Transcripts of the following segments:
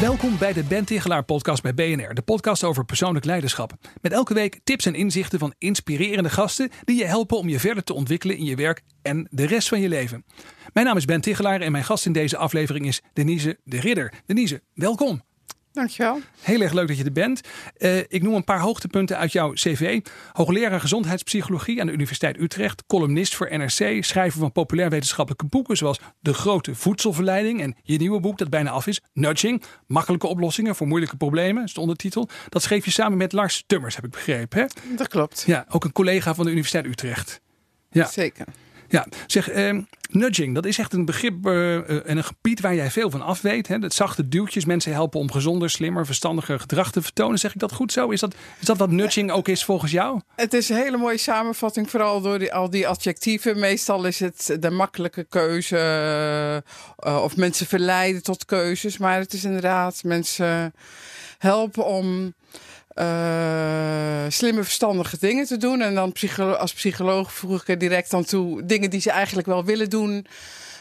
Welkom bij de Ben Tichelaar podcast bij BNR, de podcast over persoonlijk leiderschap. Met elke week tips en inzichten van inspirerende gasten die je helpen om je verder te ontwikkelen in je werk en de rest van je leven. Mijn naam is Ben Tichelaar en mijn gast in deze aflevering is Denise de Ridder. Denise, welkom. Dankjewel. Heel erg leuk dat je er bent. Uh, ik noem een paar hoogtepunten uit jouw cv. Hoogleraar gezondheidspsychologie aan de Universiteit Utrecht. Columnist voor NRC. Schrijver van populair wetenschappelijke boeken zoals De Grote Voedselverleiding. En je nieuwe boek dat bijna af is. Nudging. Makkelijke oplossingen voor moeilijke problemen. is de ondertitel. Dat schreef je samen met Lars Tummers, heb ik begrepen. Hè? Dat klopt. Ja, ook een collega van de Universiteit Utrecht. Ja. Zeker. Ja, zeg, uh, nudging, dat is echt een begrip uh, en een gebied waar jij veel van af weet. Hè? Dat zachte duwtjes mensen helpen om gezonder, slimmer, verstandiger gedrag te vertonen. Zeg ik dat goed zo? Is dat, is dat wat nudging ook is volgens jou? Het is een hele mooie samenvatting, vooral door al die adjectieven. Meestal is het de makkelijke keuze uh, of mensen verleiden tot keuzes. Maar het is inderdaad mensen helpen om uh, slimme, verstandige dingen te doen. En dan psycholo als psycholoog voeg ik er direct aan toe dingen die ze eigenlijk wel willen doen.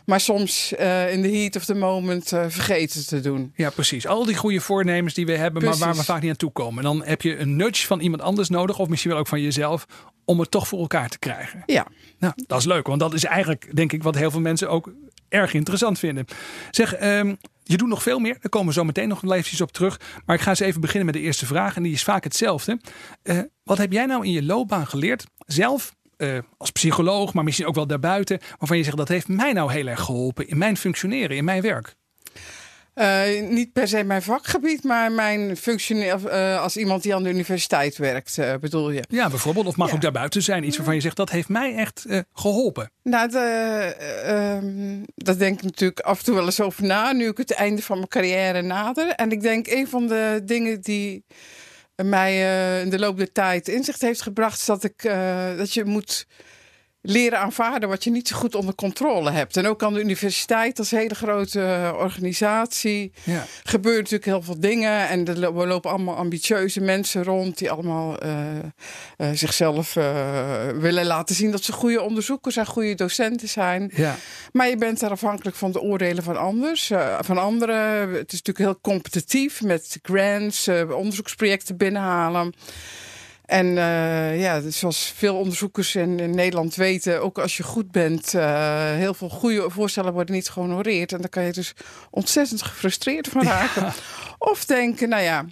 Maar soms uh, in de heat of the moment uh, vergeten te doen. Ja, precies. Al die goede voornemens die we hebben, maar waar we vaak niet aan toe komen. En dan heb je een nudge van iemand anders nodig, of misschien wel ook van jezelf, om het toch voor elkaar te krijgen. Ja. Nou, dat is leuk, want dat is eigenlijk, denk ik, wat heel veel mensen ook erg interessant vinden. Zeg, um, je doet nog veel meer. Daar komen we zo meteen nog even op terug. Maar ik ga eens even beginnen met de eerste vraag. En die is vaak hetzelfde. Uh, wat heb jij nou in je loopbaan geleerd? Zelf, uh, als psycholoog, maar misschien ook wel daarbuiten. Waarvan je zegt dat heeft mij nou heel erg geholpen in mijn functioneren, in mijn werk. Uh, niet per se mijn vakgebied, maar mijn functie uh, als iemand die aan de universiteit werkt, uh, bedoel je? Ja, bijvoorbeeld. Of mag ja. ook daarbuiten zijn. Iets waarvan je zegt, dat heeft mij echt geholpen. Nou, de, ehm, dat denk ik natuurlijk af en toe wel eens over na, nu ik het einde van mijn carrière nader. En ik denk, een van de dingen die mij in de loop der tijd inzicht heeft gebracht, is dat, ik, dat je moet leren aanvaarden wat je niet zo goed onder controle hebt. En ook aan de universiteit, als hele grote eh, organisatie, ja. gebeuren natuurlijk heel veel dingen. En er lopen allemaal ambitieuze mensen rond die allemaal uh, uh, zichzelf willen laten zien dat ze goede onderzoekers en goede docenten zijn. Ja. Maar je bent daar afhankelijk van de oordelen van, anders, van anderen. Het is natuurlijk heel competitief met grants, onderzoeksprojecten binnenhalen. En uh, ja, zoals veel onderzoekers in, in, Nederland weten, ook als je goed bent, uh, heel veel goede voorstellen worden niet gehonoreerd. En dan kan je dus ontzettend gefrustreerd van raken. Ja. Of denken, nou ja,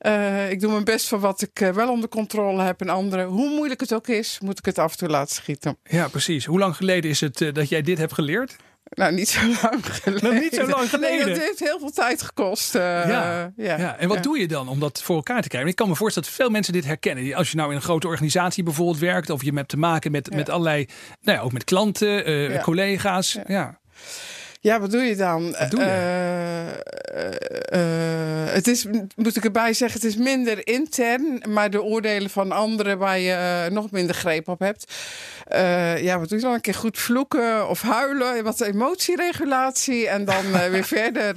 uh, ik doe mijn best voor wat ik wel onder controle heb. En anderen, hoe moeilijk het ook is, moet ik het af en toe laten schieten. Ja, precies. Hoe lang geleden is het dat jij dit hebt geleerd? Nou, niet zo lang geleden. Nog niet zo lang geleden. Nee, dat heeft heel veel tijd gekost. Uh, ja. ja. ja. En wat ja. doe je dan om dat voor elkaar te krijgen? Ik kan me voorstellen dat veel mensen dit herkennen. Als je nou in een grote organisatie bijvoorbeeld werkt, of je hebt te maken met, met allerlei, nou ja, ook met klanten, uh, collega's. ja. Ja, wat doe je dan? Wat doe je? Uh, uh, het is, moet ik erbij zeggen, het is minder intern, maar de oordelen van anderen waar je nog minder greep op hebt. ja, wat doe je dan? Een keer goed vloeken of huilen, wat emotieregulatie en dan weer verder.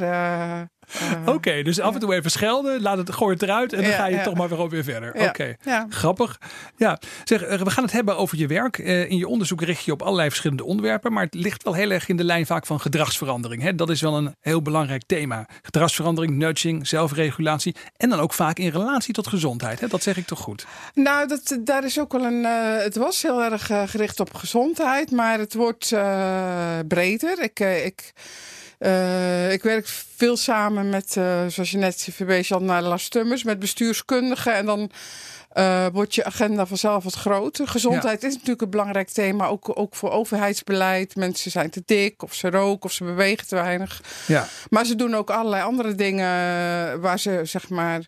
Uh, Oké, okay, dus af en toe even schelden, laat het, gooi het eruit en dan ja, ga je ja. toch maar weer, weer verder. Oké, okay. grappig. Ja, zeg, we gaan het hebben over je werk. Uh, in je onderzoek richt je op allerlei verschillende onderwerpen, maar het ligt wel heel erg in de lijn vaak van gedragsverandering. Hè? Dat is wel een heel belangrijk thema. Gedragsverandering, nudging, zelfregulatie en dan ook vaak in relatie tot gezondheid. Hè? Dat zeg ik toch goed? Nou, dat, daar is ook wel een. Uh, het was heel erg gericht op gezondheid, maar het wordt breder. Ik. ik uh, ik werk veel samen met, uh, zoals je net verwees naar Lars Tummers, met bestuurskundigen. En dan uh, wordt je agenda vanzelf wat groter. Gezondheid ja. is natuurlijk een belangrijk thema, ook, ook voor overheidsbeleid. Mensen zijn te dik, of ze roken, of ze bewegen te weinig. Ja. Maar ze doen ook allerlei andere dingen waar ze, zeg maar,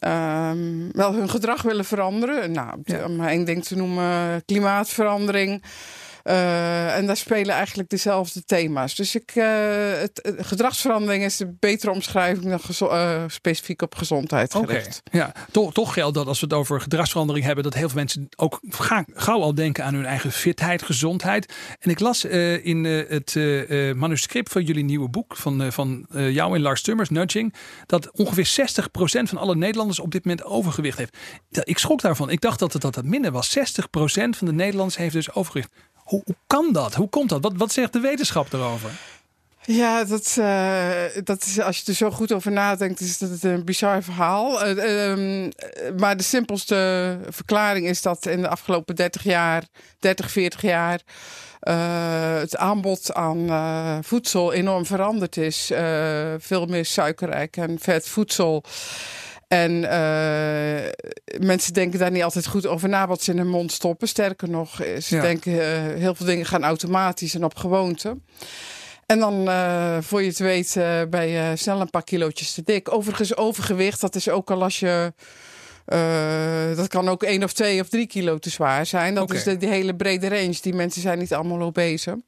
um, wel hun gedrag willen veranderen. Nou, ja. om één ding te noemen, klimaatverandering. Uh, en daar spelen eigenlijk dezelfde thema's. Dus ik, uh, het, gedragsverandering is de betere omschrijving dan uh, specifiek op gezondheid gericht. Okay. Ja, toch, toch geldt dat als we het over gedragsverandering hebben, dat heel veel mensen ook gauw al denken aan hun eigen fitheid, gezondheid. En ik las in het manuscript van jullie nieuwe boek van, van jou en Lars Tummers, Nudging, dat ongeveer 60% van alle Nederlanders op dit moment overgewicht heeft. Ik schrok daarvan. Ik dacht dat het dat minder was. 60% van de Nederlanders heeft dus overgewicht. Hoe, kan dat? Hoe komt dat? Wat, wat zegt de wetenschap erover? Ja, dat, uh, dat is, als je er zo goed over nadenkt, is dat een bizar verhaal. Uh, um, maar de simpelste verklaring is dat in de afgelopen 30 jaar, 30, 40 jaar, het aanbod aan voedsel enorm veranderd is. veel meer suikerrijk en vet voedsel. En uh, mensen denken daar niet altijd goed over na wat ze in hun mond stoppen. Sterker nog, ze denken uh, heel veel dingen gaan automatisch en op gewoonte. En dan, uh, voor je het weet, ben je snel een paar kilootjes te dik. Overigens, overgewicht, dat is ook al als je. dat kan ook één of twee of drie kilo te zwaar zijn. Dat is de, die hele brede range. Die mensen zijn niet allemaal obese.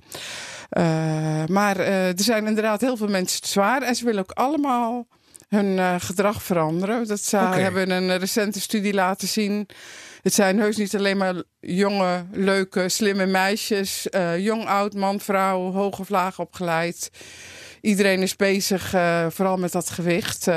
maar er zijn inderdaad heel veel mensen te zwaar. En ze willen ook allemaal hun uh, gedrag veranderen. Dat ze okay. hebben een recente studie laten zien. Het zijn heus niet alleen maar jonge, leuke, slimme meisjes. Uh, jong, oud, man, vrouw, hoog of laag opgeleid. Iedereen is bezig, uh, vooral met dat gewicht,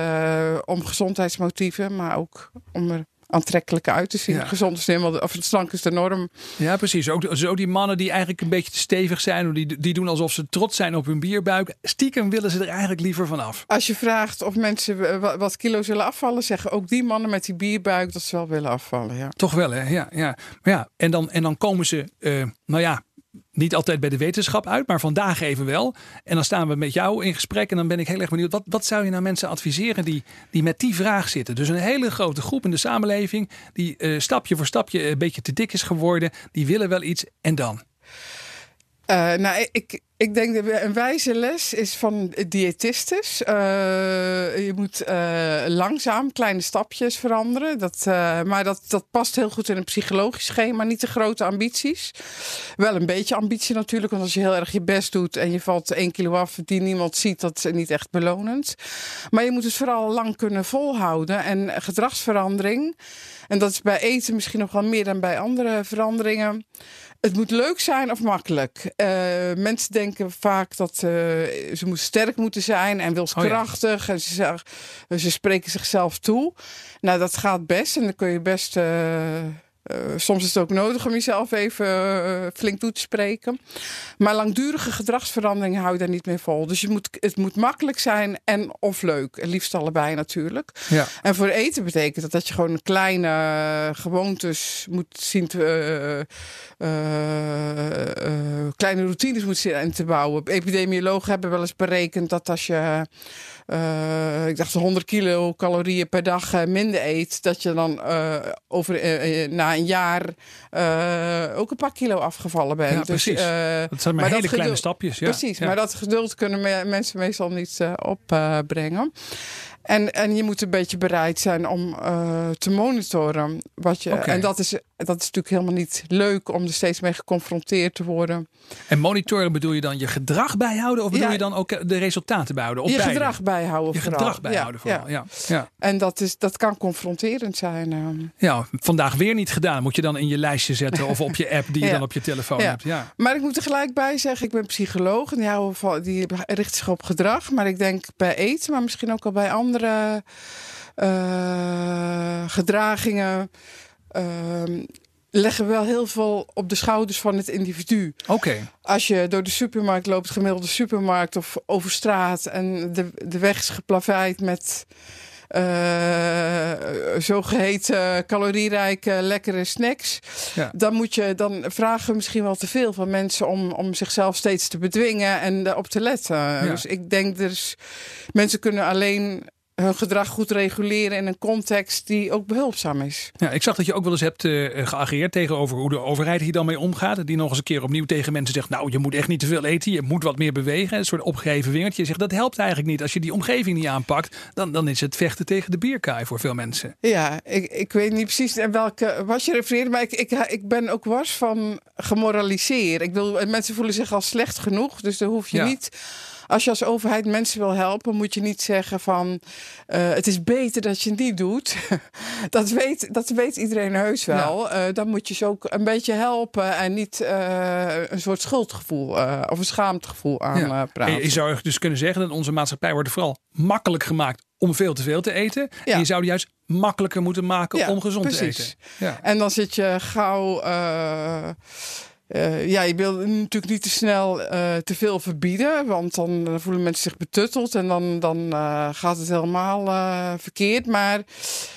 om gezondheidsmotieven, maar ook om er aantrekkelijker uit te zien. Gezond is helemaal, of slank is de norm. Ja, precies. Ook zo die mannen die eigenlijk een beetje te stevig zijn, die, die doen alsof ze trots zijn op hun bierbuik. Stiekem willen ze er eigenlijk liever van af. Als je vraagt of mensen wat kilo zullen afvallen, zeggen ook die mannen met die bierbuik dat ze wel willen afvallen. Ja. Toch wel, hè? Ja, ja. Maar ja, en dan, en dan komen ze, uh, nou ja, niet altijd bij de wetenschap uit, maar vandaag even wel. En dan staan we met jou in gesprek en dan ben ik heel erg benieuwd. Wat, wat zou je nou mensen adviseren die, die met die vraag zitten? Dus een hele grote groep in de samenleving die uh, stapje voor stapje een beetje te dik is geworden. Die willen wel iets en dan? Uh, nou, ik, ik denk dat een wijze les is van diëtistes. Uh, je moet uh, langzaam kleine stapjes veranderen. Dat, uh, maar dat, dat past heel goed in een psychologisch schema. Niet te grote ambities. Wel een beetje ambitie natuurlijk. Want als je heel erg je best doet en je valt één kilo af die niemand ziet, dat is niet echt belonend. Maar je moet het vooral lang kunnen volhouden. En gedragsverandering. En dat is bij eten misschien nog wel meer dan bij andere veranderingen het moet leuk zijn of makkelijk. Mensen denken vaak dat uh, ze moet sterk moeten zijn en wilskrachtig. Oh ja. En ze, ze spreken zichzelf toe. Nou, dat gaat best en dan kun je best. Uh, uh, soms is het ook nodig om jezelf even uh, flink toe te spreken. Maar langdurige gedragsverandering hou je daar niet meer vol. Dus je moet, het moet makkelijk zijn en of leuk. En liefst allebei natuurlijk. Ja. En voor eten betekent dat dat je gewoon kleine gewoontes moet zien te, kleine routines moet zien te bouwen. Epidemiologen hebben wel eens berekend dat als je ik dacht 100 kilo calorieën per dag minder eet, dat je dan over, na een jaar ook een paar kilo afgevallen bent. Ja, dus, precies. Dus, dat zijn maar, maar hele kleine stapjes. Ja. Precies, ja. maar dat geduld kunnen me mensen meestal niet opbrengen. En, en je moet een beetje bereid zijn om te monitoren. Wat je, okay. En dat is, dat is natuurlijk helemaal niet leuk om er steeds mee geconfronteerd te worden. En monitoren bedoel je dan je gedrag bijhouden? Of bedoel ja. je dan ook de resultaten bijhouden? Of je beide? gedrag bijhouden je vooral. gedrag bijhouden ja, vooral, ja. ja. En dat, is, dat kan confronterend zijn. Uh. Ja, vandaag weer niet gedaan. Moet je dan in je lijstje zetten of op je app die je dan op je telefoon hebt. Ja. Maar ik moet er gelijk bij zeggen, ik ben psycholoog. En die, die richt zich op gedrag. Maar ik denk bij eten, maar misschien ook al bij andere andere uh, gedragingen. Uh, leggen wel heel veel op de schouders van het individu. Oké. Okay. Als je door de supermarkt loopt, gemiddelde supermarkt of over straat en de, de weg is geplaveid met uh, zogeheten calorierijke lekkere snacks. Ja. Dan moet je dan vragen we misschien wel te veel van mensen om, om zichzelf steeds te bedwingen en op te letten. Ja. Dus ik denk dus mensen kunnen alleen hun gedrag goed reguleren in een context die ook behulpzaam is. Ja, ik zag dat je ook wel eens hebt uh, geageerd tegenover hoe de overheid hier dan mee omgaat. Die nog eens een keer opnieuw tegen mensen zegt: Nou, je moet echt niet te veel eten, je moet wat meer bewegen. Een soort opgeheven wingertje. Je zegt dat helpt eigenlijk niet. Als je die omgeving niet aanpakt, dan, dan is het vechten tegen de bierkaai voor veel mensen. Ja, ik, ik weet niet precies welke wat je refereert, maar ik, ik, ik ben ook wars van gemoraliseerd. Ik wil, mensen voelen zich al slecht genoeg, dus dan hoef je niet als je als overheid mensen wil helpen, moet je niet zeggen van uh, het is beter dat je het niet doet. dat, weet, dat weet iedereen heus wel. Uh, dan moet je ze ook een beetje helpen en niet uh, een soort schuldgevoel of een schaamtegevoel aan ja. praten. Je zou dus kunnen zeggen dat onze maatschappij wordt vooral makkelijk gemaakt om veel te veel te eten. Ja. En je zou juist makkelijker moeten maken om gezond precies. te eten. Ja. En dan zit je gauw uh, ja, je wil natuurlijk niet te snel uh, te veel verbieden, want dan voelen mensen zich betutteld en dan, dan uh, gaat het helemaal verkeerd. Maar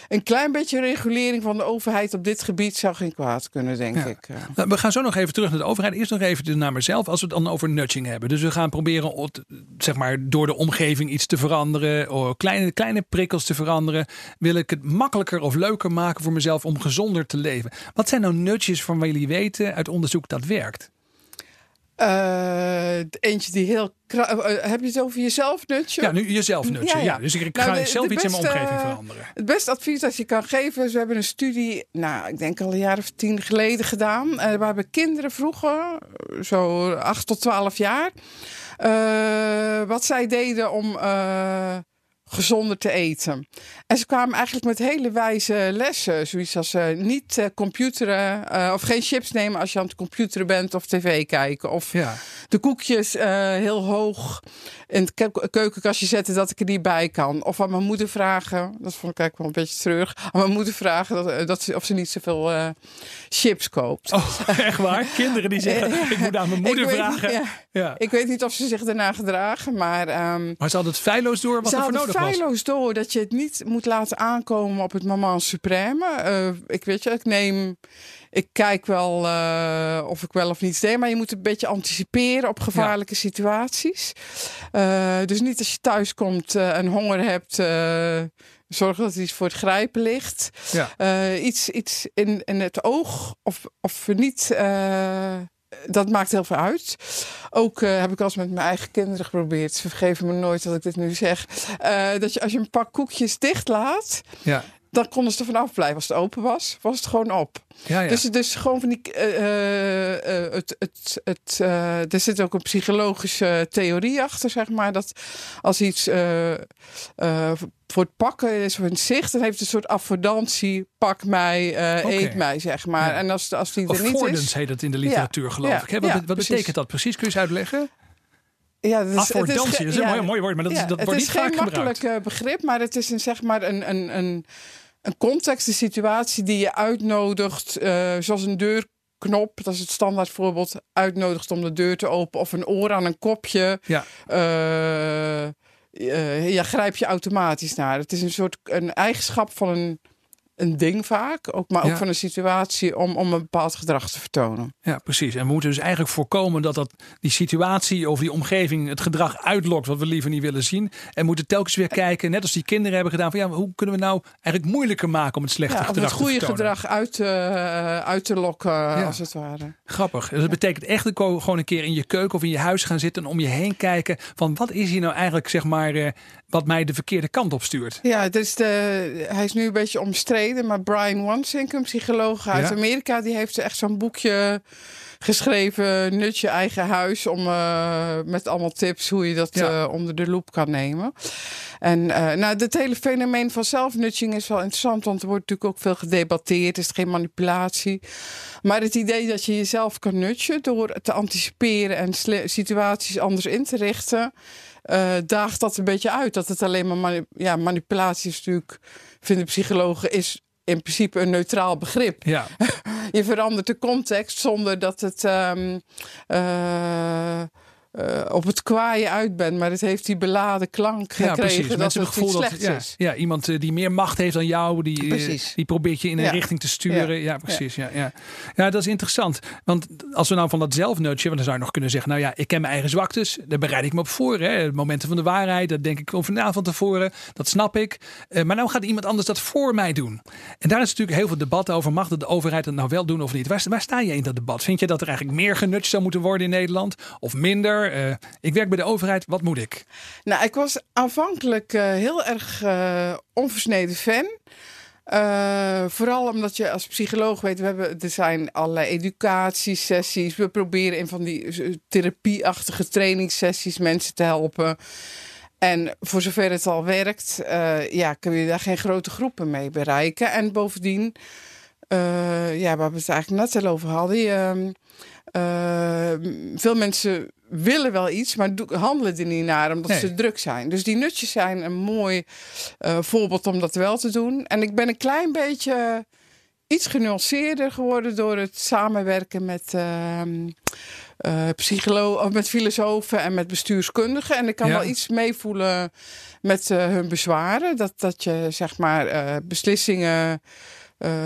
een klein beetje regulering van de overheid op dit gebied zou geen kwaad kunnen, denk ik. Nou, we gaan zo nog even terug naar de overheid. Eerst nog even naar mezelf, als we het dan over nudging hebben. Dus we gaan proberen zeg maar, door de omgeving iets te veranderen, of kleine, kleine prikkels te veranderen. Wil ik het makkelijker of leuker maken voor mezelf om gezonder te leven? Wat zijn nou nudges van wat jullie weten uit onderzoek dat werkt? Uh, eentje die heel. Uh, heb je het over jezelf nutje? Ja, nu jezelf nutje. Ja, Dus ik, nou, ga zelf iets in mijn omgeving veranderen. Het beste advies dat je kan geven is: we hebben een studie, nou, ik denk al een jaar of tien geleden gedaan. Uh, we hebben kinderen vroeger, zo acht tot twaalf jaar. wat zij deden om gezonder te eten. En ze kwamen eigenlijk met hele wijze lessen. Zoiets als uh, niet uh, computeren uh, of geen chips nemen als je aan het computeren bent of tv kijken. Of ja. de koekjes heel hoog in het keukenkastje zetten dat ik er niet bij kan. Of aan mijn moeder vragen, dat vond ik eigenlijk wel een beetje terug. Aan mijn moeder vragen dat, dat ze, of ze niet zoveel chips koopt. Oh, echt waar? Kinderen die zeggen, ik moet aan mijn moeder ik vragen. Ja. Ik weet niet of ze zich daarna gedragen, maar... Um, maar ze hadden het feilloos door wat er voor nodig? Feilloos door dat je het niet moet laten aankomen op het moment supreme. Uh, ik weet je, ik neem ik kijk wel uh, of ik wel of niet deed. Maar je moet een beetje anticiperen op gevaarlijke ja. situaties. Uh, dus niet als je thuis komt en honger hebt. Zorg dat het iets voor het grijpen ligt. Ja. iets iets in, in het oog of, of niet dat maakt heel veel uit. Ook uh, heb ik als met mijn eigen kinderen geprobeerd. Ze vergeven me nooit dat ik dit nu zeg. Uh, dat je als je een pak koekjes dicht laat, ja. dan konden ze er vanaf blijven. Als het open was, was het gewoon op. Ja, ja. Dus, dus gewoon van die. Uh, het, het, het, er zit ook een psychologische theorie achter, zeg maar. Dat als iets voor het pakken is voor een zicht, dan heeft het een soort affordantie. Pak mij, okay. eet mij, zeg maar. En als, als die er niet is. heet dat in de literatuur, geloof ik. Hè? Wat, wat betekent dat precies? Kun je eens uitleggen? Ja, dat is, Affordantie, dat is een mooi, mooi woord, maar dat, is, dat wordt niet vaak gebruikt. Het is geen makkelijk begrip, maar het is een, zeg maar een, een, een een context, een situatie die je uitnodigt, uh, zoals een deurknop, dat is het standaard voorbeeld, uitnodigt om de deur te openen, of een oor aan een kopje. Ja. Uh, ja, grijp je automatisch naar. Het is een soort een eigenschap van een een ding vaak, ook, maar ook van een situatie om, om een bepaald gedrag te vertonen. Ja, precies. En we moeten dus eigenlijk voorkomen dat, dat die situatie of die omgeving het gedrag uitlokt wat we liever niet willen zien. En moeten telkens weer kijken, net als die kinderen hebben gedaan, van ja, hoe kunnen we nou eigenlijk moeilijker maken om het slechte ja, gedrag het goede gedrag uit, uh, uit te lokken, ja. als het ware. Grappig. Dus dat betekent echt gewoon een keer in je keuken of in je huis gaan zitten en om je heen kijken van wat is hier nou eigenlijk, zeg maar, uh, wat mij de verkeerde kant op stuurt. Ja, dus de, hij is nu een beetje omstreden, maar Brian Wansink, een psycholoog uit Amerika, die heeft echt zo'n boekje geschreven, Nut je eigen huis, om, uh, met allemaal tips hoe je dat ja. uh, onder de loep kan nemen. En uh, nou, het hele fenomeen van zelfnutching is wel interessant, want er wordt natuurlijk ook veel gedebatteerd, is het geen manipulatie. Maar het idee dat je jezelf kan nutchen door te anticiperen en situaties anders in te richten, uh, daagt dat een beetje uit. Dat het alleen maar mani ja, manipulatie is natuurlijk, vinden psychologen, is in principe een neutraal begrip. Ja. je verandert de context zonder dat het. Um, uh, uh, op het kwaaien uit bent, maar het heeft die beladen klank gekregen. Ja, precies. Dat Mensen het gevoel dat ja, is. ja, iemand uh, die meer macht heeft dan jou, die, uh, die probeert je in een ja. richting te sturen. Ja, precies. Ja. Ja, ja. dat is interessant. Want als we nou van dat zelfnutje, want dan zou je nog kunnen zeggen, nou ja, ik ken mijn eigen zwaktes, daar bereid ik me op voor. Hè. Momenten van de waarheid, dat denk ik over na van tevoren, dat snap ik. maar nou gaat iemand anders dat voor mij doen. En daar is natuurlijk heel veel debat over. Mag de overheid het nou wel doen of niet? Waar, waar sta je in dat debat? Vind je dat er eigenlijk meer genutcht zou moeten worden in Nederland? Of minder? Uh, ik werk bij de overheid, wat moet ik? Nou, ik was aanvankelijk uh, heel erg uh, onversneden fan. vooral omdat je als psycholoog weet, we hebben, er zijn allerlei educatiesessies. We proberen in van die therapieachtige trainingssessies mensen te helpen. En voor zover het al werkt, ja, kun je daar geen grote groepen mee bereiken. En bovendien, ja, waar we het eigenlijk net al over hadden. Ehm, veel mensen willen wel iets, maar handelen er niet naar omdat ze druk zijn. Dus die nutjes zijn een mooi uh, voorbeeld om dat wel te doen. En ik ben een klein beetje iets genuanceerder geworden door het samenwerken met. Uh, uh, of met filosofen en met bestuurskundigen. En ik kan wel iets meevoelen met uh, hun bezwaren. Dat, dat je zeg maar uh, beslissingen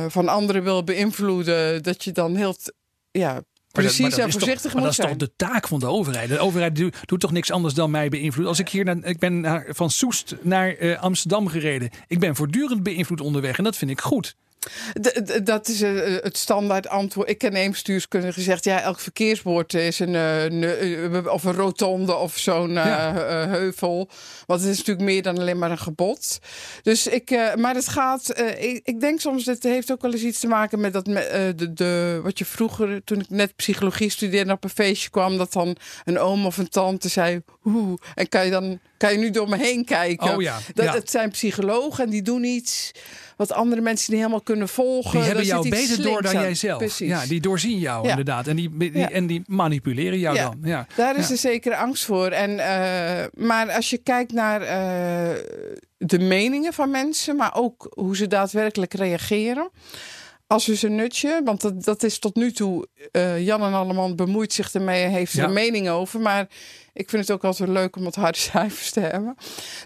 van anderen wil beïnvloeden. Dat je dan heel ja, Precies, en voorzichtig maar dat is toch de taak van de overheid? De overheid doet, doet, toch niks anders dan mij beïnvloeden? Als ik hier naar, ik ben van Soest naar uh, Amsterdam gereden. Ik ben voortdurend beïnvloed onderweg en dat vind ik goed dat is eh, het standaard antwoord. Ik ken een bestuurskundige gezegd: ja, elk verkeersbord is een, uh, of een rotonde of zo'n heuvel. Want het is natuurlijk meer dan alleen maar een gebod. Dus ik, maar het gaat, ik, ik, denk soms dat het heeft ook wel eens iets te maken met dat, de, de, wat je vroeger, toen ik net psychologie studeerde, op een feestje kwam, dat dan een oom of een tante zei: hoe, en kan je dan kan je nu door me heen kijken? Oh ja, dat, ja. Het zijn psychologen en die doen iets wat andere mensen niet helemaal kunnen volgen. Die hebben jou beter door dan jij zelf. Precies. Ja, die doorzien jou inderdaad. En die, en die manipuleren jou dan. Ja. Daar is er zekere angst voor. En, uh, maar als je kijkt naar uh, de meningen van mensen, maar ook hoe ze daadwerkelijk reageren als we ze nutje, want dat, dat is tot nu toe, uh, Jan en Alleman bemoeit zich ermee, heeft er een mening over. Maar ik vind het ook altijd leuk om wat harde cijfers te hebben.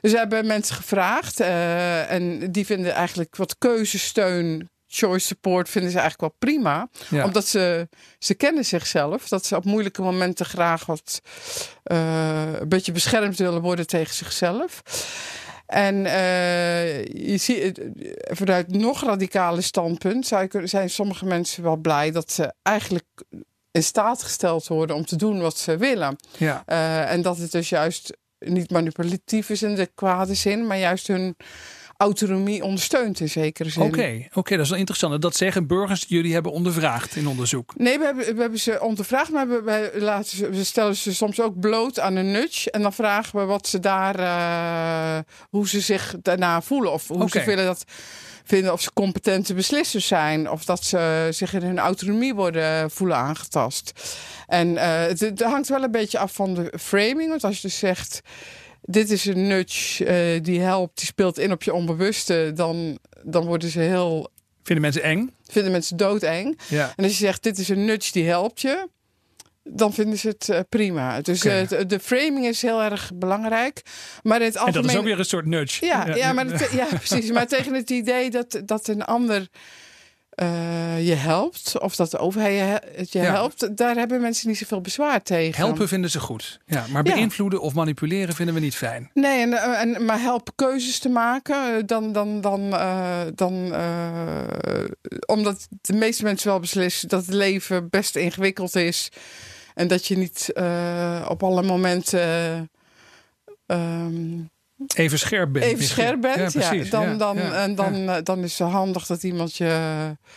Dus we hebben mensen gevraagd uh, en die vinden eigenlijk wat keuzesteun, choice support, vinden ze eigenlijk wel prima. Omdat ze, ze kennen zichzelf, dat ze op moeilijke momenten graag wat uh, een beetje beschermd willen worden tegen zichzelf. En uh, je ziet, vanuit nog radicale standpunt zijn sommige mensen wel blij dat ze eigenlijk in staat gesteld worden om te doen wat ze willen. Ja. Uh, en dat het dus juist niet manipulatief is in de kwade zin, maar juist hun autonomie ondersteunt in zekere zin. Oké, oké, dat is wel interessant. Dat zeggen burgers die jullie hebben ondervraagd in onderzoek. Nee, we hebben, we hebben ze ondervraagd, maar we, we, laten ze, we stellen ze soms ook bloot aan een nudge. En dan vragen we wat ze daar, uh, hoe ze zich daarna voelen. Of hoe ze willen dat vinden of ze competente beslissers zijn. Of dat ze zich in hun autonomie worden voelen aangetast. En uh, het, het hangt wel een beetje af van de framing. Want als je dus zegt dit is een nudge uh, die helpt, die speelt in op je onbewuste, dan, dan worden ze heel. Vinden mensen eng? Vinden mensen doodeng. Ja. En als je zegt, dit is een nudge die helpt je, dan vinden ze het uh, prima. Dus okay. uh, de framing is heel erg belangrijk. Maar het algemeen... En dat is ook weer een soort nudge. Ja, ja, ja, maar het, ja precies. maar tegen het idee dat, dat een ander uh, je helpt, of dat de overheid je helpt, daar hebben mensen niet zoveel bezwaar tegen. Helpen vinden ze goed, ja, maar beïnvloeden of manipuleren vinden we niet fijn. Nee, en, eh, en, maar helpen keuzes te maken, eh, dan, dan, dan, uh, dan uh, omdat de meeste mensen wel beslissen dat het leven best ingewikkeld is en dat je niet op alle momenten. Um, Even scherp bent. Even scherp bent, ja. Precies, dan, dan, en dan, eh, dan is het handig dat iemand je.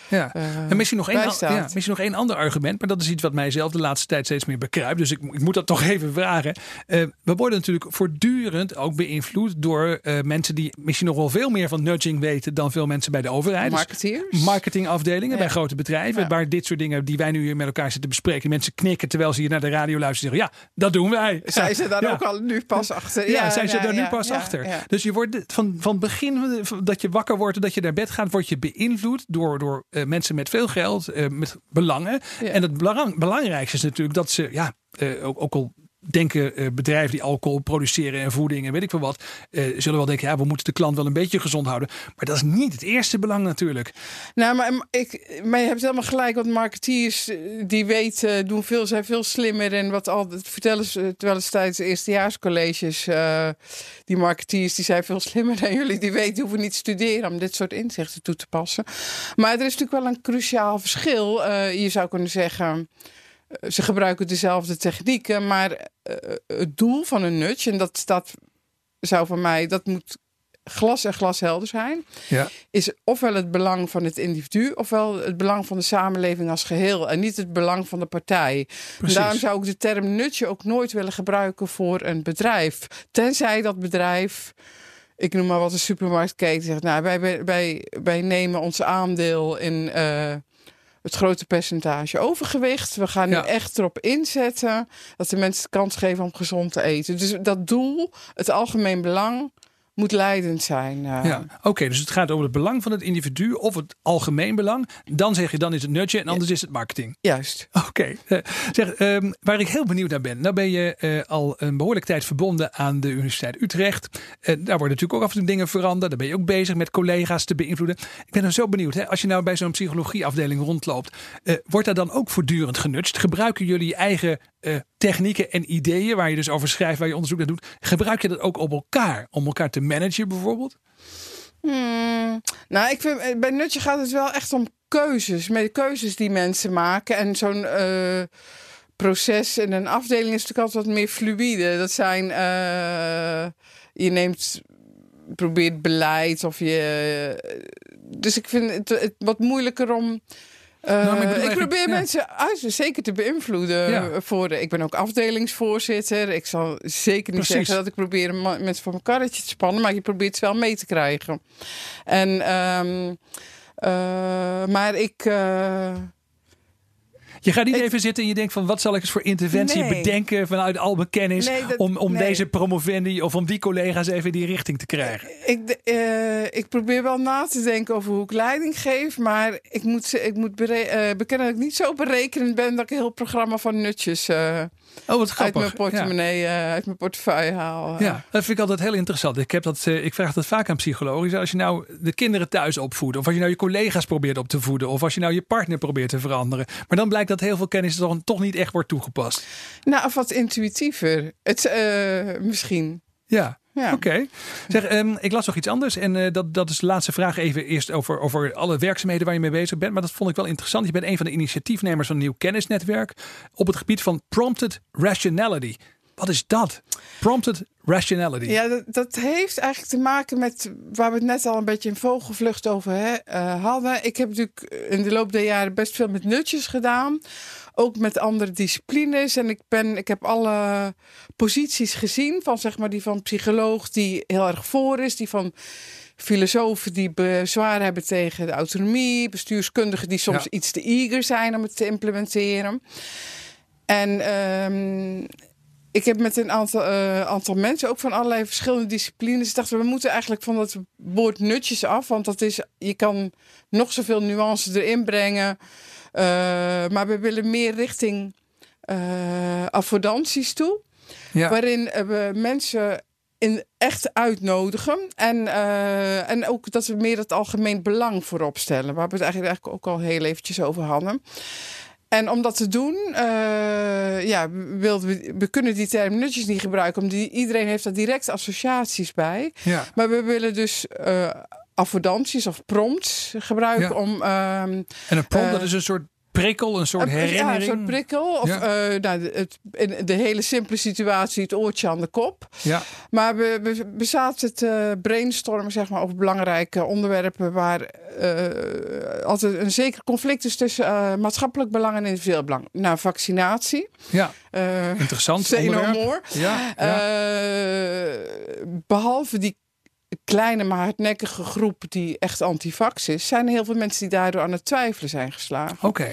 Ja. Uh, en misschien nog, één, ja, misschien nog één ander argument, maar dat is iets wat mij zelf de laatste tijd steeds meer bekruipt. Dus ik, ik moet dat toch even vragen. Uh, we worden natuurlijk voortdurend ook beïnvloed door mensen die misschien nog wel veel meer van nudging weten dan veel mensen bij de overheid. Dus marketingafdelingen bij grote bedrijven, waar dit soort dingen die wij nu hier met elkaar zitten bespreken. Mensen knikken terwijl ze hier naar de radio luisteren zeggen: Ja, dat doen wij. Zijn ze daar ook al nu pas achter? Ja, zijn ze daar nu pas achter. Dus je wordt van, van het begin dat je wakker wordt, dat je naar bed gaat, word je beïnvloed door, door uh, mensen met veel geld, uh, met belangen. En het belang, belangrijkste is natuurlijk dat ze, ja, uh, ook, ook al denken uh, bedrijven die alcohol produceren en voeding en weet ik veel wat, uh, zullen wel denken, ja, we moeten de klant wel een beetje gezond houden. Maar dat is niet het eerste belang natuurlijk. Nou, maar, ik, maar je hebt helemaal gelijk, want marketeers die weten, doen veel, zijn veel slimmer en wat al, vertellen ze wel eens tijdens eerstejaarscolleges, uh, die marketeers die zijn veel slimmer dan jullie, die weten hoeven niet te studeren om dit soort inzichten toe te passen. Maar er is natuurlijk wel een cruciaal verschil. je zou kunnen zeggen, eh, ze gebruiken dezelfde technieken, maar uh, het doel van een nudge, en dat staat, zou voor mij, dat moet glas en glashelder zijn, ja. is ofwel het belang van het individu, ofwel het belang van de samenleving als geheel en niet het belang van de partij. Daarom zou ik de term nudge ook nooit willen gebruiken voor een bedrijf, tenzij dat bedrijf ik noem maar wat een supermarktketen zegt. Nou, wij, wij, wij nemen ons aandeel in uh, het grote percentage overgewicht. We gaan nu echt erop inzetten dat de mensen de kans geven om gezond te eten. Dus dat doel, het algemeen belang, moet leidend zijn. Uh. Ja, oké. dus het gaat over het belang van het individu of het algemeen belang. Dan zeg je, dan is het nudge en anders is het marketing. Juist. Oké. Eh, zeg, um, waar ik heel benieuwd naar ben. Nou ben je uh, al een behoorlijke tijd verbonden aan de Universiteit Utrecht. Daar worden natuurlijk ook af en toe dingen veranderd. Daar ben je ook bezig met collega's te beïnvloeden. Ik ben dan zo benieuwd. Hè? Als je nou bij zo'n psychologieafdeling rondloopt. wordt daar dan ook voortdurend genutst? Gebruiken jullie je eigen technieken en ideeën waar je dus over schrijft, waar je onderzoek naar doet, gebruik je dat ook op elkaar om elkaar te managen bijvoorbeeld? Hmm, nou, ik vind, eh, bij Nutje gaat het wel echt om keuzes. Met keuzes die mensen maken. En zo'n uh, proces in een afdeling is natuurlijk altijd wat meer fluïde. Dat zijn, je neemt, probeert beleid of je. Dus ik vind het wat moeilijker om nou, ik, eh, probeer mensen uit, zeker te beïnvloeden. Voor, ik ben ook afdelingsvoorzitter. Ik zal zeker niet zeggen dat ik probeer mensen voor mijn karretje te spannen, maar je probeert ze wel mee te krijgen. En, um, uh, maar ik. Uh, je gaat niet even zitten en je denkt van wat zal ik eens voor interventie bedenken vanuit al mijn kennis om, om deze promovendi of om die collega's even in die richting te krijgen. Ik, uh, ik probeer wel na te denken over hoe ik leiding geef, maar ik moet, ik moet uh, bekennen dat ik niet zo berekenend ben dat ik een heel programma van nutjes uh, Oh, wat grappig. Uit mijn portemonnee, ja. uit mijn portefeuille haal. Ja, dat vind ik altijd heel interessant. Ik, heb dat, ik vraag dat vaak aan psychologen. Als je nou de kinderen thuis opvoedt, of als je nou je collega's probeert op te voeden, of als je nou je partner probeert te veranderen. Maar dan blijkt dat heel veel kennis dan toch niet echt wordt toegepast. Nou, of wat intuïtiever. Het, uh, misschien. Ja. Ja. Oké. Zeg, um, ik las nog iets anders. En uh, dat, dat is de laatste vraag even eerst over, over alle werkzaamheden waar je mee bezig bent. Maar dat vond ik wel interessant. Je bent een van de initiatiefnemers van een nieuw kennisnetwerk op het gebied van prompted rationality. Wat is dat? Prompted rationality. Ja, dat, dat, heeft eigenlijk te maken met waar we het net al een beetje in vogelvlucht over hè, uh, hadden. Ik heb natuurlijk in de loop der jaren best veel met nutjes gedaan. Ook met andere disciplines. En ik, ben, ik heb alle posities gezien. Van zeg maar die van psycholoog die heel erg voor is. Die van filosofen die bezwaar hebben tegen de autonomie. Bestuurskundigen die soms iets te eager zijn om het te implementeren. En um, ik heb met een aantal, uh, aantal mensen, ook van allerlei verschillende disciplines, dachten we moeten eigenlijk van dat woord nutjes af. Want dat is, je kan nog zoveel nuances erin brengen. Uh, maar we willen meer richting uh, affordanties toe. Ja. Waarin we mensen in echt uitnodigen. En, en ook dat we meer het algemeen belang voorop stellen. Waar we het eigenlijk ook al heel eventjes over hadden. En om dat te doen, uh, ja, we, we kunnen die term nutjes niet gebruiken. Omdat iedereen heeft daar direct associaties bij. Ja. Maar we willen dus uh, affordanties of prompts gebruiken om... Uh, en een prompt, dat is een soort prikkel, een soort herinnering. Ja, een soort prikkel. Of ja. uh, nou, het, in de hele simpele situatie, het oortje aan de kop. Ja. Maar we, we, we zaten het uh, brainstormen zeg maar, over belangrijke onderwerpen waar uh, altijd een zeker conflict is tussen maatschappelijk belang en individueel belang. Nou, vaccinatie. Ja, interessant. Xenomor. Ja, ja. behalve die kleine maar hardnekkige groep die echt antivax is, zijn er heel veel mensen die daardoor aan het twijfelen zijn geslagen. Oké.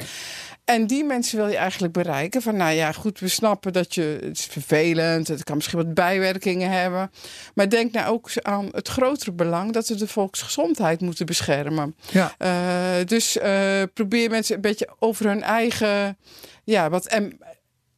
En die mensen wil je eigenlijk bereiken. Van nou ja, goed, we snappen dat je. Het is vervelend, het kan misschien wat bijwerkingen hebben. Maar denk nou ook aan het grotere belang dat we de volksgezondheid moeten beschermen. Ja. Uh, dus uh, probeer mensen een beetje over hun eigen. Ja, wat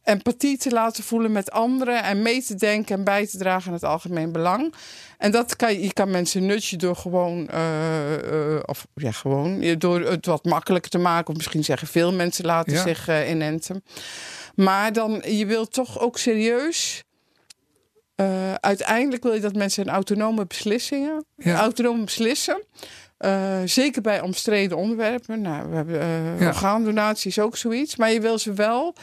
empathie te laten voelen met anderen en mee te denken en bij te dragen aan het algemeen belang. En dat kan je, je kan mensen nutje door gewoon, uh, of ja, gewoon, door het wat makkelijker te maken. Of misschien zeggen veel mensen laten zich uh, inenten. Maar dan, je wilt toch ook serieus. uiteindelijk wil je dat mensen een autonome beslissingen, ja. autonoom beslissen. zeker bij omstreden onderwerpen. Nou, we hebben uh, orgaandonatie is ook zoiets. Maar je wil ze wel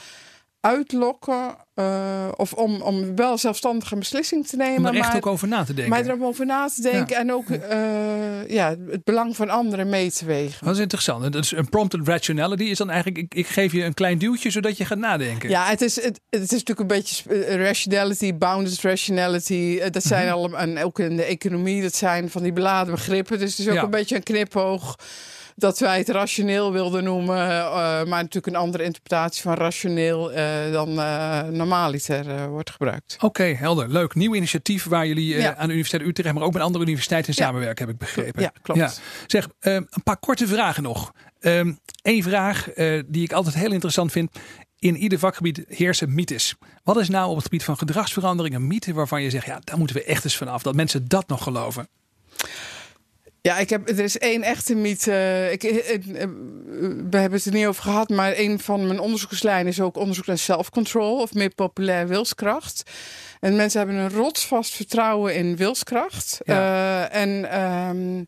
uitlokken. Uh, of om, om wel zelfstandig een beslissing te nemen. Om er echt maar, ook over na te denken. Maar er over na te denken en ook uh, ja, het belang van anderen mee te wegen. Dat is interessant. Dus een prompted rationality is dan eigenlijk, ik, ik geef je een klein duwtje zodat je gaat nadenken. Ja, het is, het, het is natuurlijk een beetje eh, rationality, bounded rationality. Dat zijn mm -hmm. al, en ook in de economie, dat zijn van die beladen begrippen. Dus het is ook ja. een beetje een knipoog dat wij het rationeel wilden noemen. Uh, maar natuurlijk een andere interpretatie van rationeel uh, dan uh, normaliter wordt gebruikt. Oké, okay, helder. Leuk. Nieuw initiatief waar jullie ja. aan de Universiteit Utrecht, maar ook met andere universiteiten ja. samenwerken, heb ik begrepen. Ja, klopt. Ja. Zeg, een paar korte vragen nog. Eén ehm, vraag die ik altijd heel interessant vind. In ieder vakgebied heersen mythes. Wat is nou op het gebied van gedragsverandering een mythe waarvan je zegt, ja, daar moeten we echt eens vanaf. Dat mensen dat nog geloven. Ja, ik heb, er is één echte mythe. Ik, ik, we hebben het er niet over gehad, maar een van mijn onderzoekslijnen is ook onderzoek naar self-control, of meer populair wilskracht. En mensen hebben een rotsvast vertrouwen in wilskracht. Ja. Uh, en um,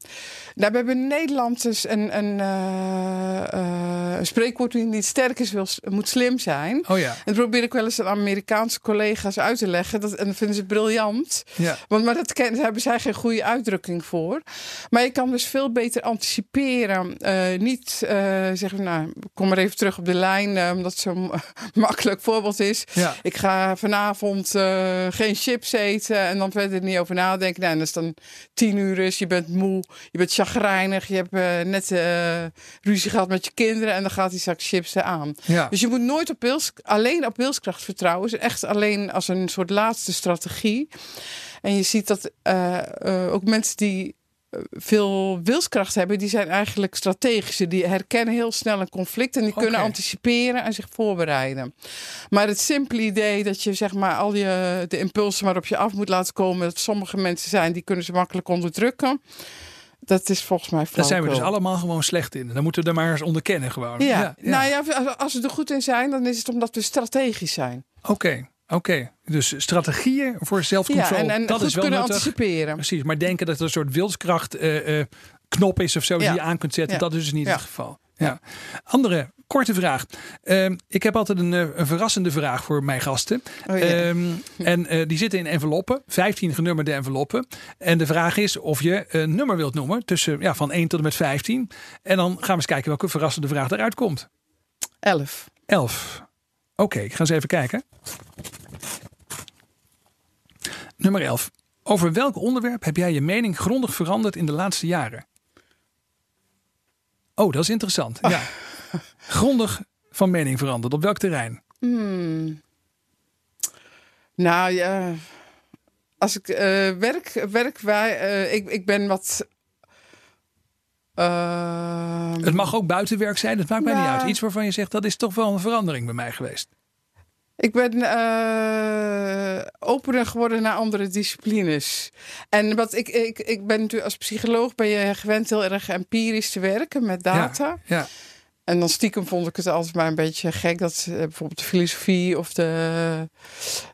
nou, we hebben in Nederland dus een, een, uh, uh, een spreekwoord die niet sterk is, wil, moet slim zijn. Oh ja. En dat probeer ik wel eens aan Amerikaanse collega's uit te leggen. Dat, en dat vinden ze briljant. Ja. Want maar dat kennen, daar hebben zij geen goede uitdrukking voor. Maar je kan dus veel beter anticiperen. niet zeggen, nou, kom maar even terug op de lijn, omdat het zo'n makkelijk voorbeeld is. Ja. Ik ga vanavond geen chips eten en dan verder niet over nadenken. Nou, en als dan tien uur is, je bent moe, je bent chagrijnig, je hebt net ruzie gehad met je kinderen en dan gaat die zak chips aan. Ja. Dus je moet nooit op alleen op wilskracht vertrouwen. is echt alleen als een soort laatste strategie. En je ziet dat uh, ook mensen die veel wilskracht hebben, die zijn eigenlijk strategische. Die herkennen heel snel een conflict en die okay. kunnen anticiperen en zich voorbereiden. Maar het simpele idee dat je zeg maar al je, de impulsen maar op je af moet laten komen, dat sommige mensen zijn die kunnen ze makkelijk onderdrukken. Dat is volgens mij Daar zijn we dus allemaal gewoon slecht in. Dan moeten we er maar eens onderkennen gewoon. Ja. ja, ja. Nou ja, als we er goed in zijn, dan is het omdat we strategisch zijn. Oké. Okay. Oké, dus strategieën voor zelfcontrole. Ja, en, en dat is wel kunnen nuttig. anticiperen. Precies, maar denken dat er een soort wilskracht uh, uh, knop is of zo die je aan kunt zetten, dat is dus niet het geval. Ja. Andere korte vraag. Uh, ik heb altijd een, een, verrassende vraag voor mijn gasten. Oh, ja. um, en uh, die zitten in enveloppen, 15 genummerde enveloppen. En de vraag is of je een nummer wilt noemen tussen ja, van 1 tot en met 15. En dan gaan we eens kijken welke verrassende vraag eruit komt. 11. 11. Oké, okay, ik ga eens even kijken. Nummer 11. Over welk onderwerp heb jij je mening grondig veranderd in de laatste jaren? Oh, dat is interessant. Ja. grondig van mening veranderd. Op welk terrein? Hmm. Nou ja, als ik uh, werk, werk wij, uh, ik, ik ben wat. Uh, het mag ook buitenwerk zijn, het maakt mij niet uit. Iets waarvan je zegt dat is toch wel een verandering bij mij geweest. Ik ben uh, opener geworden naar andere disciplines. En wat ik, ik, ik ben natuurlijk als psycholoog ben je gewend heel erg empirisch te werken met data. Ja, ja. En dan stiekem vond ik het altijd maar een beetje gek dat uh, bijvoorbeeld de filosofie of de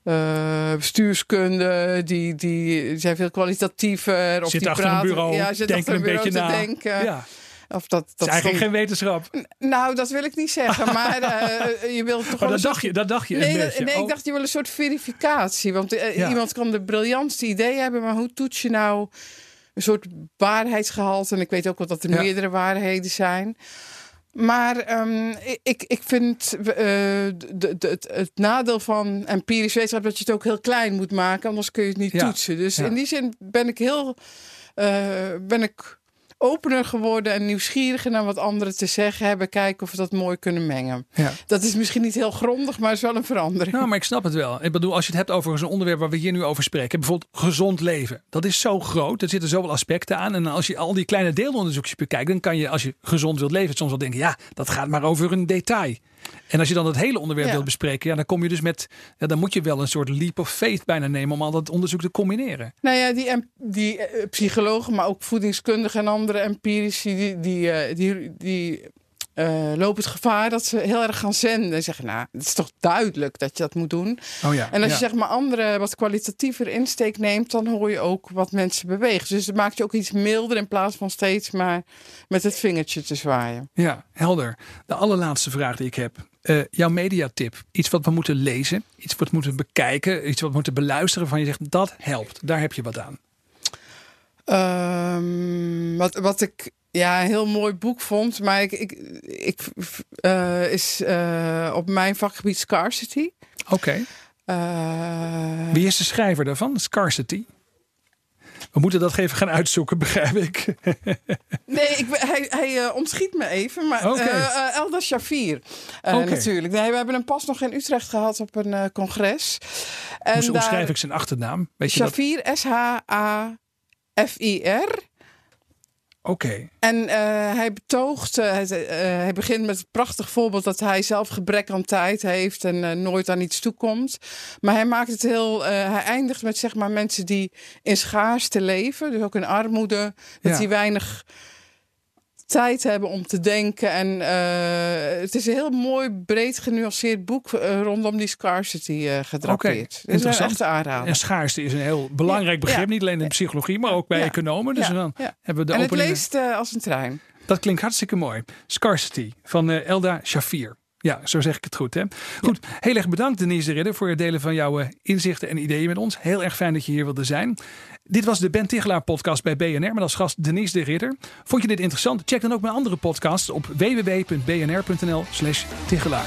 uh, bestuurskunde, die, die zijn veel kwalitatiever. Of zit die achter praten, een bureau, ja, zit denken achter een beetje te na. denken. Ja. Of dat, dat is eigenlijk geen wetenschap. Nou, dat wil ik niet zeggen. Maar uh, je wilt toch oh, dat, dacht je, dat dacht je Nee, een beetje. nee oh. ik dacht je wil een soort verificatie. Want uh, Ja. iemand kan de briljantste idee hebben, maar hoe toets je nou een soort waarheidsgehalte? En ik weet ook wel dat er Ja. meerdere waarheden zijn. Maar ehm, ik, ik vind eh, de, de, het, nadeel van empirisch wetenschap dat je het ook heel klein moet maken, anders kun je het niet Ja. toetsen. Dus Ja. in die zin ben ik heel eh, ben ik opener geworden en nieuwsgieriger naar wat anderen te zeggen hebben, kijken of we dat mooi kunnen mengen. Ja. Dat is misschien niet heel grondig, maar het is wel een verandering. Nou, maar ik snap het wel. Ik bedoel, als je het hebt over zo'n onderwerp waar we hier nu over spreken, bijvoorbeeld gezond leven. Dat is zo groot, er zitten zoveel aspecten aan. En als je al die kleine deelonderzoekjes bekijkt, dan kan je, als je gezond wilt leven, soms wel denken, ja, dat gaat maar over een detail. En als je dan het hele onderwerp wilt bespreken, ja, dan kom je dus met, ja, dan moet je wel een soort leap of faith bijna nemen om al dat onderzoek te combineren. Nou ja, die, die uh, psychologen, maar ook voedingskundigen en andere empirici, die, die, uh, die, die uh, lopen het gevaar dat ze heel erg gaan zenden. En zeggen, nou, het is toch duidelijk dat je dat moet doen. Oh ja, en als je zeg maar andere, wat kwalitatiever insteek neemt, dan hoor je ook wat mensen bewegen. Dus het maakt je ook iets milder in plaats van steeds maar met het vingertje te zwaaien. Ja, helder. De allerlaatste vraag die ik heb. Uh, jouw mediatip. Iets wat we moeten lezen, iets wat we moeten bekijken, iets wat we moeten beluisteren van je zegt dat helpt. Daar heb je wat aan. Um, wat, wat ik ja, een heel mooi boek vond. Maar ik, ik, ik uh, is uh, op mijn vakgebied scarcity. Oké. Okay. Uh, Wie is de schrijver daarvan? Scarcity? We moeten dat even gaan uitzoeken, begrijp ik. nee, ik, hij, hij ontschiet me even. Maar okay. Elda Shafir okay. natuurlijk. Nee, we hebben hem pas nog in Utrecht gehad op een congres. En Hoe omschrijf ik zijn achternaam? Weet Shafir, S-H-A-F-I-R. Oké. En uh, hij betoogt, uh, hij begint met het prachtig voorbeeld dat hij zelf gebrek aan tijd heeft en nooit aan iets toekomt. Maar hij maakt het heel, hij eindigt met zeg maar mensen die in schaarste leven, dus ook in armoede, dat ja. die weinig tijd hebben om te denken. En uh, het is een heel mooi, breed genuanceerd boek uh, rondom die scarcity uh, gedrapeerd. Okay, interessant. aanraden. En schaarste is een heel belangrijk begrip, ja. niet alleen in de psychologie, maar ook bij ja. economen. Dus dan hebben we de en opening... het leest als een trein. Dat klinkt hartstikke mooi. Scarcity van Elda Shafir. Ja, zo zeg ik het goed. Hè? Goed, heel erg bedankt Denise de Ridder voor het delen van jouw inzichten en ideeën met ons. Heel erg fijn dat je hier wilde zijn. Dit was de Ben Tichelaar podcast bij BNR met als gast Denise de Ridder. Vond je dit interessant? Check dan ook mijn andere podcasts op www.bnr.nl slash Tichelaar.